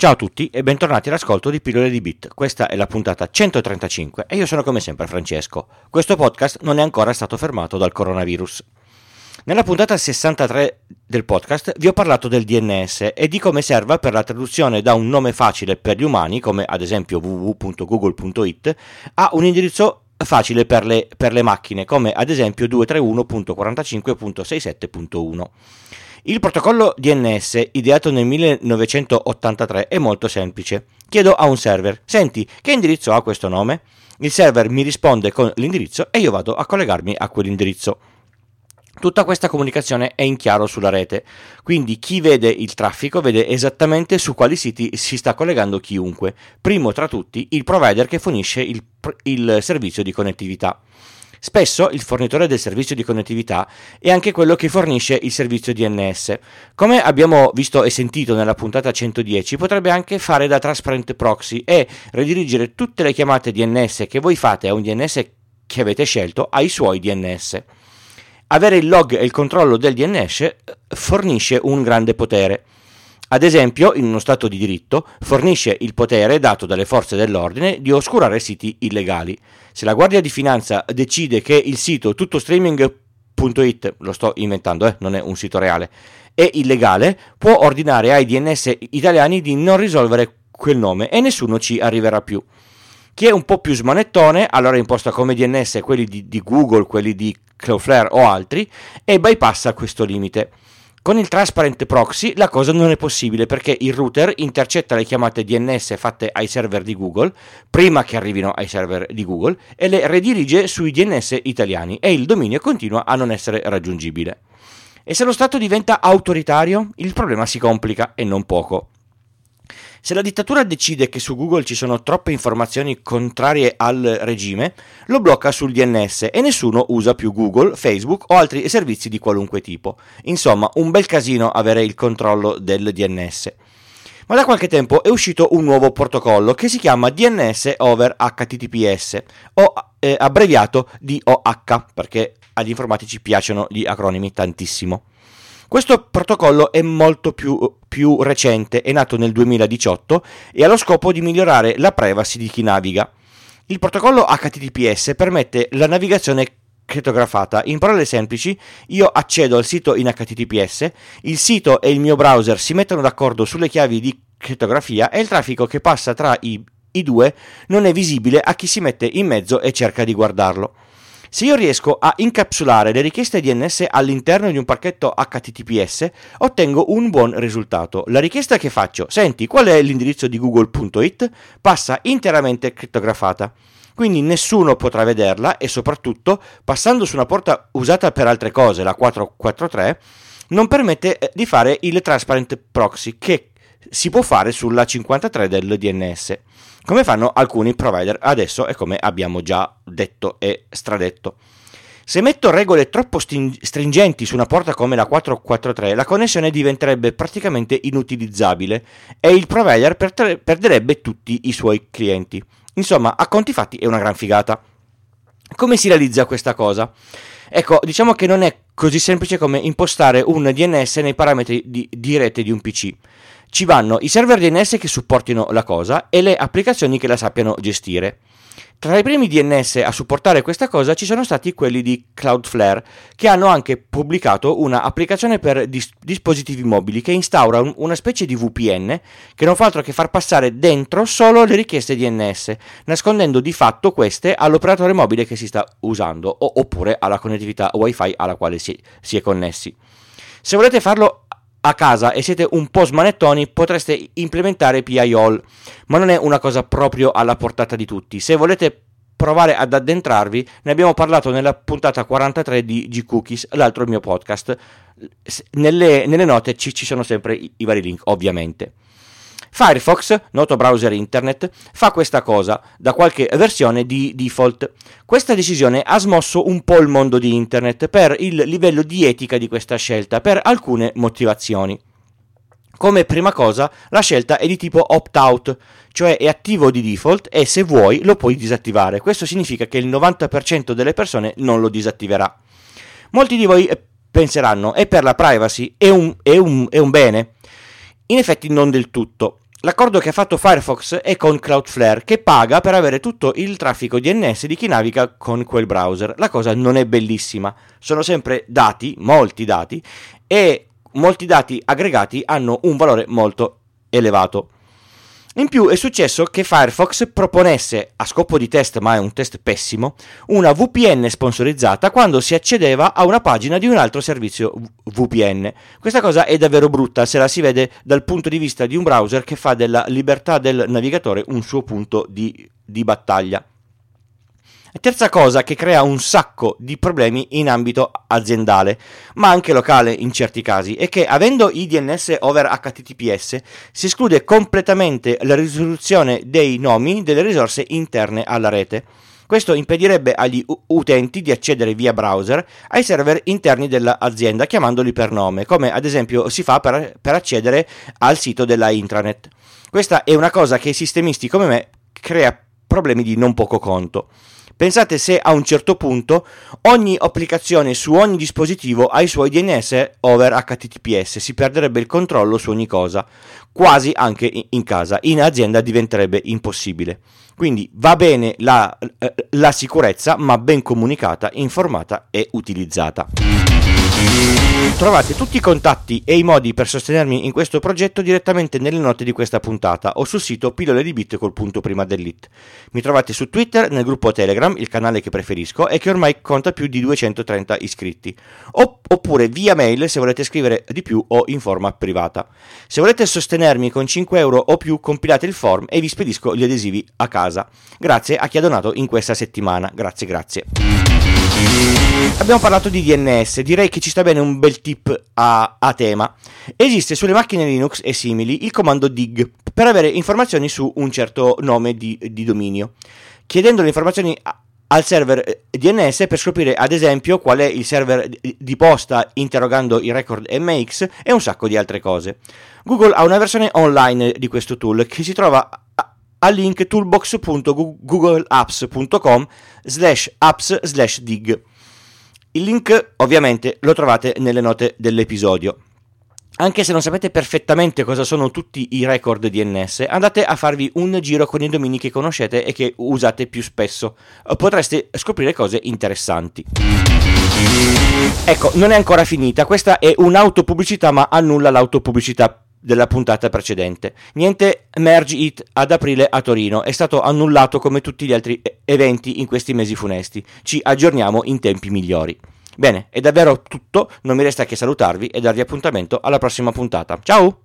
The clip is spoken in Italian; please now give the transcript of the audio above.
Ciao a tutti e bentornati all'ascolto di Pillole di Bit. Questa è la puntata 135 e io sono come sempre Francesco. Questo podcast non è ancora stato fermato dal coronavirus. Nella puntata 63 del podcast vi ho parlato del DNS e di come serva per la traduzione da un nome facile per gli umani, come ad esempio www.google.it, a un indirizzo facile per le, per le macchine, come ad esempio 231.45.67.1. Il protocollo DNS, ideato nel 1983, è molto semplice. Chiedo a un server, senti, che indirizzo ha questo nome? Il server mi risponde con l'indirizzo e io vado a collegarmi a quell'indirizzo. Tutta questa comunicazione è in chiaro sulla rete, quindi chi vede il traffico vede esattamente su quali siti si sta collegando chiunque, primo tra tutti il provider che fornisce il, il servizio di connettività. Spesso il fornitore del servizio di connettività è anche quello che fornisce il servizio DNS. Come abbiamo visto e sentito nella puntata 110, potrebbe anche fare da transparent proxy e redirigere tutte le chiamate DNS che voi fate a un DNS che avete scelto ai suoi DNS. Avere il log e il controllo del DNS eh, fornisce un grande potere. Ad esempio, in uno Stato di diritto, fornisce il potere dato dalle forze dell'ordine di oscurare siti illegali. Se la Guardia di Finanza decide che il sito tuttostreaming.it, lo sto inventando, eh, non è un sito reale, è illegale, può ordinare ai DNS italiani di non risolvere quel nome e nessuno ci arriverà più. Chi è un po' più smanettone, allora imposta come DNS quelli di, di Google, quelli di Cloudflare o altri e bypassa questo limite. Con il Transparent Proxy la cosa non è possibile perché il router intercetta le chiamate DNS fatte ai server di Google prima che arrivino ai server di Google e le redirige sui DNS italiani e il dominio continua a non essere raggiungibile. E se lo Stato diventa autoritario, il problema si complica e non poco. Se la dittatura decide che su Google ci sono troppe informazioni contrarie al regime, lo blocca sul DNS e nessuno usa più Google, Facebook o altri servizi di qualunque tipo. Insomma, un bel casino avere il controllo del DNS. Ma da qualche tempo è uscito un nuovo protocollo che si chiama DNS over HTTPS, o eh, abbreviato DOH, perché agli informatici piacciono gli acronimi tantissimo. Questo protocollo è molto più, più recente, è nato nel 2018 e ha lo scopo di migliorare la privacy di chi naviga. Il protocollo HTTPS permette la navigazione crittografata. In parole semplici, io accedo al sito in HTTPS, il sito e il mio browser si mettono d'accordo sulle chiavi di crittografia e il traffico che passa tra i, i due non è visibile a chi si mette in mezzo e cerca di guardarlo. Se io riesco a incapsulare le richieste DNS all'interno di un pacchetto HTTPS, ottengo un buon risultato. La richiesta che faccio, senti qual è l'indirizzo di google.it, passa interamente crittografata. Quindi nessuno potrà vederla e soprattutto, passando su una porta usata per altre cose, la 443, non permette eh, di fare il transparent proxy che si può fare sulla 53 del DNS come fanno alcuni provider adesso e come abbiamo già detto e stradetto. Se metto regole troppo stringenti su una porta come la 443, la connessione diventerebbe praticamente inutilizzabile e il provider perderebbe tutti i suoi clienti. Insomma, a conti fatti è una gran figata. Come si realizza questa cosa? Ecco, diciamo che non è così semplice come impostare un DNS nei parametri di, di rete di un PC ci vanno i server DNS che supportino la cosa e le applicazioni che la sappiano gestire. Tra i primi DNS a supportare questa cosa ci sono stati quelli di Cloudflare, che hanno anche pubblicato un'applicazione per dis- dispositivi mobili che instaura un- una specie di VPN che non fa altro che far passare dentro solo le richieste DNS, nascondendo di fatto queste all'operatore mobile che si sta usando o- oppure alla connettività WiFi alla quale si, si è connessi. Se volete farlo a casa e siete un po' smanettoni potreste implementare PIOL, ma non è una cosa proprio alla portata di tutti. Se volete provare ad addentrarvi, ne abbiamo parlato nella puntata 43 di G-Cookies, l'altro mio podcast. Nelle, nelle note ci, ci sono sempre i, i vari link, ovviamente. Firefox, noto browser internet, fa questa cosa da qualche versione di default. Questa decisione ha smosso un po' il mondo di internet per il livello di etica di questa scelta, per alcune motivazioni. Come prima cosa, la scelta è di tipo opt-out, cioè è attivo di default e se vuoi lo puoi disattivare. Questo significa che il 90% delle persone non lo disattiverà. Molti di voi penseranno, è per la privacy, è un, è un, è un bene. In effetti non del tutto. L'accordo che ha fatto Firefox è con Cloudflare che paga per avere tutto il traffico DNS di chi naviga con quel browser. La cosa non è bellissima, sono sempre dati, molti dati, e molti dati aggregati hanno un valore molto elevato. In più è successo che Firefox proponesse, a scopo di test, ma è un test pessimo, una VPN sponsorizzata quando si accedeva a una pagina di un altro servizio VPN. Questa cosa è davvero brutta se la si vede dal punto di vista di un browser che fa della libertà del navigatore un suo punto di, di battaglia. Terza cosa che crea un sacco di problemi in ambito aziendale, ma anche locale in certi casi, è che avendo i DNS over HTTPS si esclude completamente la risoluzione dei nomi delle risorse interne alla rete. Questo impedirebbe agli utenti di accedere via browser ai server interni dell'azienda chiamandoli per nome, come ad esempio si fa per, per accedere al sito della intranet. Questa è una cosa che ai sistemisti come me crea problemi di non poco conto. Pensate se a un certo punto ogni applicazione su ogni dispositivo ha i suoi DNS over HTTPS, si perderebbe il controllo su ogni cosa, quasi anche in casa. In azienda diventerebbe impossibile. Quindi va bene la, eh, la sicurezza, ma ben comunicata, informata e utilizzata. Trovate tutti i contatti e i modi per sostenermi in questo progetto direttamente nelle note di questa puntata o sul sito pillole di bit col punto prima dell'it. Mi trovate su Twitter, nel gruppo Telegram, il canale che preferisco e che ormai conta più di 230 iscritti. oppure via mail se volete scrivere di più o in forma privata. Se volete sostenermi con 5 euro o più compilate il form e vi spedisco gli adesivi a casa. Grazie a chi ha donato in questa settimana. Grazie, grazie. Abbiamo parlato di DNS, direi che ci sta bene un bel tip a, a, tema. Esiste sulle macchine Linux e simili il comando dig per avere informazioni su un certo nome di, di dominio. Chiedendo le informazioni al server eh, DNS per scoprire ad esempio qual è il server di posta interrogando il record MX e un sacco di altre cose. Google ha una versione online di questo tool che si trova al link toolbox.googleapps.com slash apps slash dig. Il link ovviamente lo trovate nelle note dell'episodio. Anche se non sapete perfettamente cosa sono tutti i record DNS, andate a farvi un giro con i domini che conoscete e che usate più spesso. Potreste scoprire cose interessanti. Ecco, non è ancora finita, questa è un'autopubblicità ma annulla l'autopubblicità della puntata precedente. Niente Merge It ad aprile a Torino, è stato annullato come tutti gli altri eventi in questi mesi funesti. Ci aggiorniamo in tempi migliori. Bene, è davvero tutto, non mi resta che salutarvi e darvi appuntamento alla prossima puntata. Ciao!